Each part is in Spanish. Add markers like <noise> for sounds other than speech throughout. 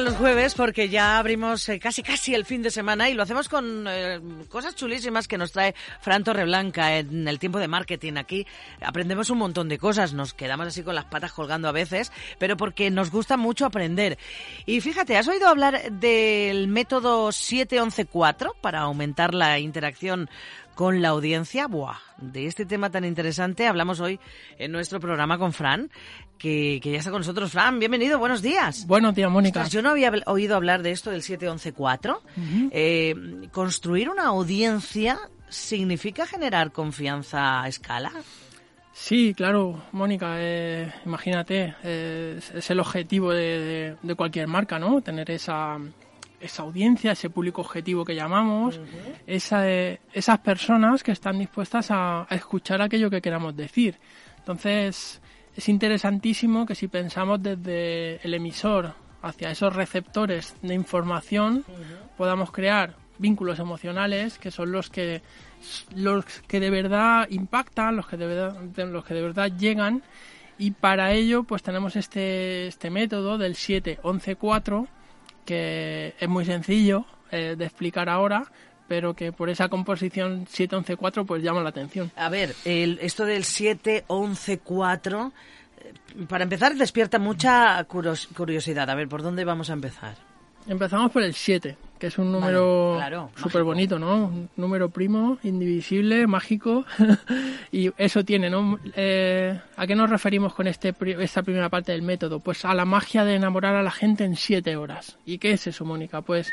los jueves porque ya abrimos eh, casi casi el fin de semana y lo hacemos con eh, cosas chulísimas que nos trae Fran Torreblanca en el tiempo de marketing. Aquí aprendemos un montón de cosas, nos quedamos así con las patas colgando a veces, pero porque nos gusta mucho aprender. Y fíjate, ¿has oído hablar del método 7114 para aumentar la interacción con la audiencia. Buah, de este tema tan interesante hablamos hoy en nuestro programa con Fran, que, ya está con nosotros. Fran, bienvenido, buenos días. Buenos días, Mónica. yo no había oído hablar de esto del 7114. eh, ¿Construir una audiencia significa generar confianza a escala? Sí, claro, Mónica, eh, imagínate, eh, es el objetivo de, cualquier marca, ¿no? Tener esa, esa audiencia, ese público objetivo que llamamos, eh, esas personas que están dispuestas a, escuchar aquello que queramos decir. Entonces, es interesantísimo que si pensamos desde el emisor hacia esos receptores de información, podamos crear vínculos emocionales que son los que los que de verdad impactan, los que de verdad, los que de verdad llegan. Y para ello pues tenemos este, este método del 7 11 4 que es muy sencillo eh, de explicar ahora, pero que por esa composición 7-11-4 pues llama la atención. A ver, el, esto del 7-11-4, eh, para empezar despierta mucha curiosidad. A ver, ¿por dónde vamos a empezar? Empezamos por el 7, que es un número súper bonito, ¿no? Un número primo, indivisible, mágico. <laughs> y eso tiene, ¿no? Eh, ¿A qué nos referimos con este, esta primera parte del método? Pues a la magia de enamorar a la gente en 7 horas. ¿Y qué es eso, Mónica? Pues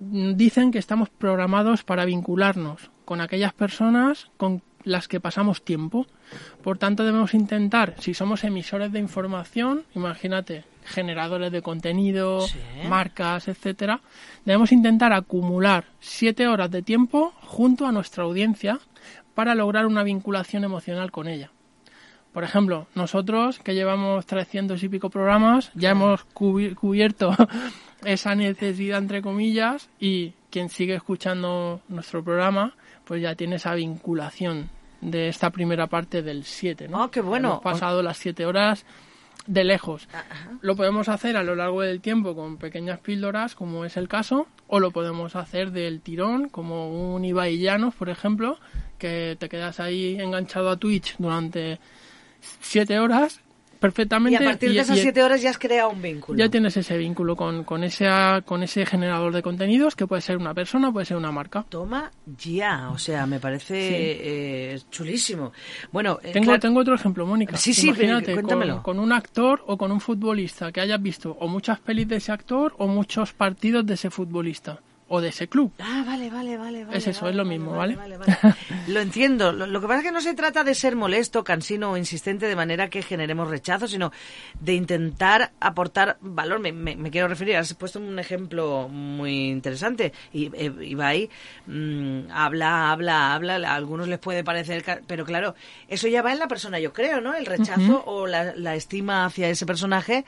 mm, dicen que estamos programados para vincularnos con aquellas personas con las que pasamos tiempo. Por tanto, debemos intentar, si somos emisores de información, imagínate, generadores de contenido, marcas, etcétera, debemos intentar acumular siete horas de tiempo junto a nuestra audiencia para lograr una vinculación emocional con ella. Por ejemplo, nosotros que llevamos 300 y pico programas, ya hemos cubierto <laughs> esa necesidad entre comillas y quien sigue escuchando nuestro programa, pues ya tiene esa vinculación de esta primera parte del 7, ¿no? Ah, qué bueno. Hemos pasado las 7 horas de lejos. Ah, lo podemos hacer a lo largo del tiempo con pequeñas píldoras, como es el caso, o lo podemos hacer del tirón, como un Ibai Llanos, por ejemplo, que te quedas ahí enganchado a Twitch durante siete horas perfectamente. Y a partir de esas siete horas ya has creado un vínculo. Ya tienes ese vínculo con, con, ese, con ese generador de contenidos que puede ser una persona, puede ser una marca. Toma ya, o sea, me parece eh, chulísimo. Bueno, eh, tengo, tengo otro ejemplo, Mónica. Sí, sí, Imagínate, cuéntamelo. Con, con, un actor o con un futbolista que hayas visto o muchas pelis de ese actor o muchos partidos de ese futbolista o de ese club. Ah, vale, vale, vale. es eso, es lo mismo, ¿vale? <laughs> lo entiendo. Lo, que pasa es que no se trata de ser molesto, cansino o insistente de manera que generemos rechazo, sino de intentar aportar valor. Me, quiero referir, has puesto un ejemplo muy interesante. Y eh, Ibai mm, habla, habla, habla, a algunos les puede parecer, pero claro, eso ya va en la persona, yo creo, ¿no? El rechazo o la, la estima hacia ese personaje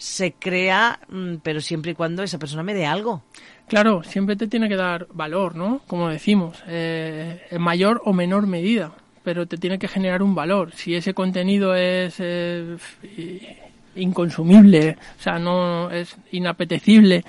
se crea, mm, pero siempre y cuando esa persona me dé algo. Claro, siempre te tiene que dar valor, ¿no? Como decimos, eh, en mayor o menor medida, pero te tiene que generar un valor. Si ese contenido es eh, inconsumible, o sea, no es inapetecible,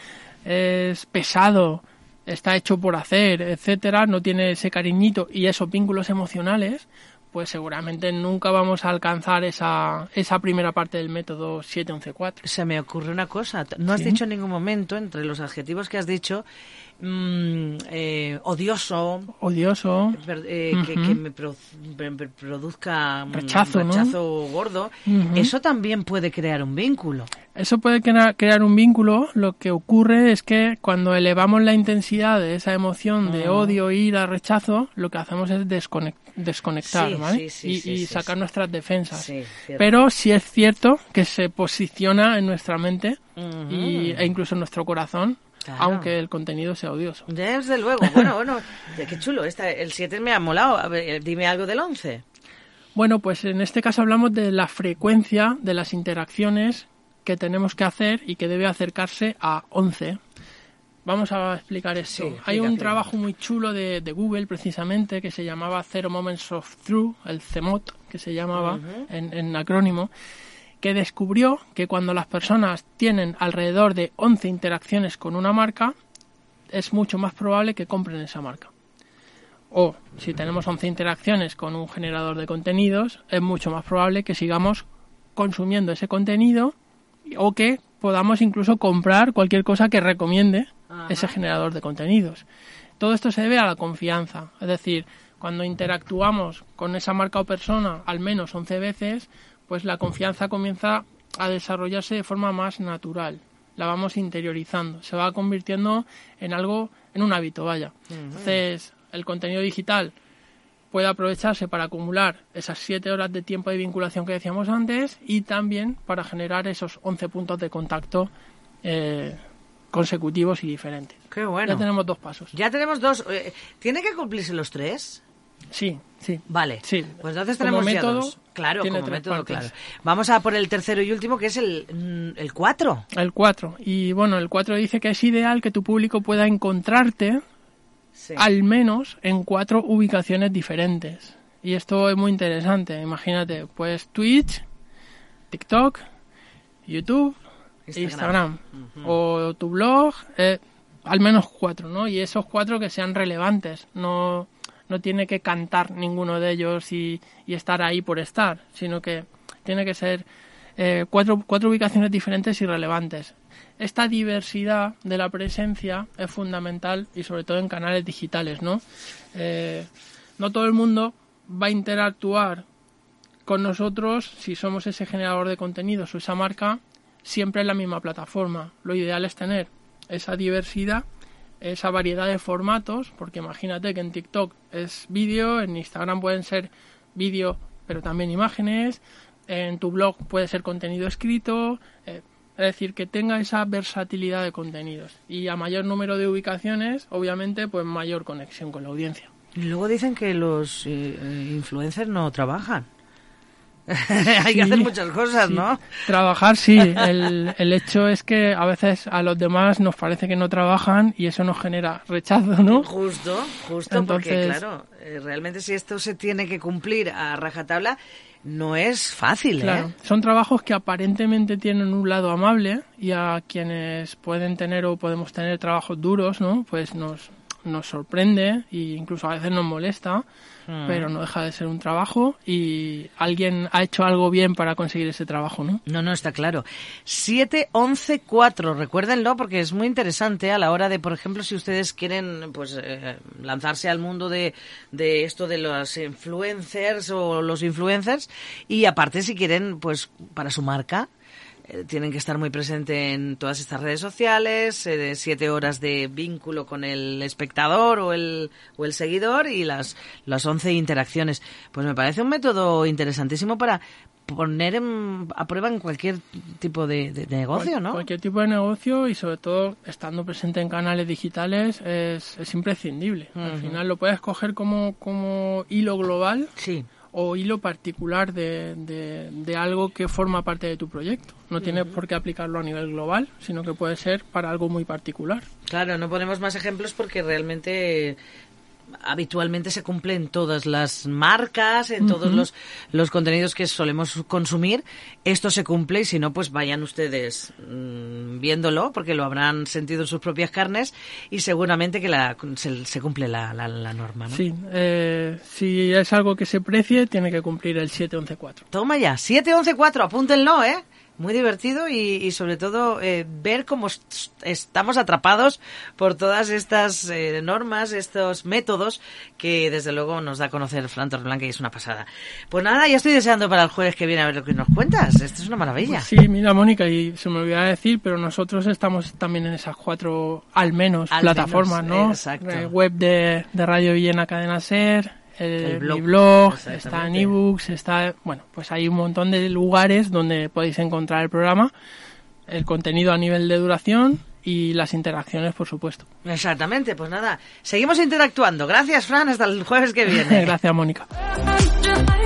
es pesado, está hecho por hacer, etcétera, no tiene ese cariñito y esos vínculos emocionales, pues seguramente nunca vamos a alcanzar esa, esa primera parte del método 7-11-4. Se me ocurre una cosa. No has dicho en ningún momento, entre los adjetivos que has dicho, Mm, eh, odioso. Odioso. Eh, que, me, produzca mm, rechazo, rechazo gordo. Eso también puede crear un vínculo. Eso puede crear un vínculo. Lo que ocurre es que cuando elevamos la intensidad de esa emoción de odio, ira, rechazo, lo que hacemos es desconectar y, sacar nuestras defensas. Pero sí es cierto que se posiciona en nuestra mente y, e incluso en nuestro corazón aunque el contenido sea odioso. Desde luego. <laughs> Bueno, bueno, qué chulo. Esta, el 7 me ha molado. A ver, dime algo del 11. Bueno, pues en este caso hablamos de la frecuencia de las interacciones que tenemos que hacer y que debe acercarse a 11. Vamos a explicar esto. Hay un trabajo muy chulo de, Google precisamente que se llamaba Zero Moments of Truth, el CEMOT que se llamaba en, en acrónimo, que descubrió que cuando las personas tienen alrededor de 11 interacciones con una marca, es mucho más probable que compren esa marca. O si tenemos 11 interacciones con un generador de contenidos, es mucho más probable que sigamos consumiendo ese contenido o que podamos incluso comprar cualquier cosa que recomiende ese generador de contenidos. Todo esto se debe a la confianza, es decir, cuando interactuamos con esa marca o persona al menos 11 veces, pues la confianza comienza a desarrollarse de forma más natural. La vamos interiorizando, se va convirtiendo en algo, en un hábito, vaya. Entonces, el contenido digital puede aprovecharse para acumular esas 7 horas de tiempo de vinculación que decíamos antes y también para generar esos 11 puntos de contacto eh, consecutivos y diferentes. Qué bueno. Ya tenemos dos pasos. Ya tenemos dos. Eh, ¿Tiene que cumplirse los tres? Sí, sí. Vale. Sí. Pues entonces tenemos método, dos. Claro, como método, claro. Vamos a por el tercero y último, que es el, mm, el cuatro. El 4. Y bueno, el 4 dice que es ideal que tu público pueda encontrarte Sí. al menos en cuatro ubicaciones diferentes. Y esto es muy interesante. Imagínate, pues Twitch, TikTok, YouTube, Instagram. Instagram. O tu blog, eh, al menos cuatro, ¿no? Y esos cuatro que sean relevantes. No, no tiene que cantar ninguno de ellos y, y estar ahí por estar, sino que tiene que ser eh, cuatro, cuatro ubicaciones diferentes y relevantes. Esta diversidad de la presencia es fundamental y sobre todo en canales digitales, ¿no? Eh, no todo el mundo va a interactuar con nosotros si somos ese generador de contenidos o esa marca siempre en la misma plataforma. Lo ideal es tener esa diversidad, esa variedad de formatos, porque imagínate que en TikTok es vídeo, en Instagram pueden ser vídeo, pero también imágenes, en tu blog puede ser contenido escrito, eh, es decir, que tenga esa versatilidad de contenidos. Y a mayor número de ubicaciones, obviamente, pues mayor conexión con la audiencia. Y luego dicen que los eh, eh, influencers no trabajan. <laughs> Hay que hacer muchas cosas, sí. ¿no? Trabajar sí, <laughs> el, el hecho es que a veces a los demás nos parece que no trabajan y eso nos genera rechazo, ¿no? Justo, justo, porque Entonces- claro, eh, realmente si esto se tiene que cumplir a rajatabla, no es fácil, Claro, ¿eh? son trabajos que aparentemente tienen un lado amable y a quienes pueden tener o podemos tener trabajos duros, ¿no? Pues nos, nos sorprende e incluso a veces nos molesta, Mm. pero no deja de ser un trabajo y alguien ha hecho algo bien para conseguir ese trabajo, ¿no? No, no, está claro. 7, 11, 4, recuérdenlo porque es muy interesante a la hora de, por ejemplo, si ustedes quieren pues eh, lanzarse al mundo de, de esto de los influencers o los influencers y aparte si quieren pues para su marca eh, tienen que estar muy presente en todas estas redes sociales, eh, de siete horas de vínculo con el espectador o el, o el seguidor y las, las 11 interacciones. Pues me parece un método interesantísimo para poner en- a prueba en cualquier tipo de, de negocio, ¿no? Cualquier tipo de negocio y sobre todo estando presente en canales digitales es, es imprescindible. Al final lo puedes coger como, como hilo global Sí. O hilo particular de, de- de algo que forma parte de tu proyecto. No tienes por qué aplicarlo a nivel global, sino que puede ser para algo muy particular. Claro, no ponemos más ejemplos porque realmente habitualmente se cumplen todas las marcas, en todos los, los contenidos que solemos consumir. Esto se cumple y si no, pues vayan ustedes mm, viéndolo porque lo habrán sentido en sus propias carnes y seguramente que la, se, se cumple la, la, la norma, ¿no? Sí, eh, si es algo que se precie, tiene que cumplir el 7-11-4. Toma ya, 7, 11, 4, apúntenlo, ¿eh? Muy divertido y, y sobre todo eh, ver cómo est- estamos atrapados por todas estas eh, normas, estos métodos que desde luego nos da a conocer Fran Torreblanca y es una pasada. Pues nada, ya estoy deseando para el jueves que viene a ver lo que nos cuentas. Esto es una maravilla. Sí, mira, Mónica, y se me olvidaba decir, pero nosotros estamos también en esas cuatro, al menos, Al plataformas, menos, ¿no? exacto. Eh, web de, de Radio Villena Cadena Ser, el, El blog, mi blog, está en ebooks, está, bueno, pues hay un montón de lugares donde podéis encontrar el programa, el contenido a nivel de duración y las interacciones, por supuesto. Exactamente, pues nada, seguimos interactuando. Gracias, Fran, hasta el jueves que viene. <laughs> Gracias, Mónica. <laughs>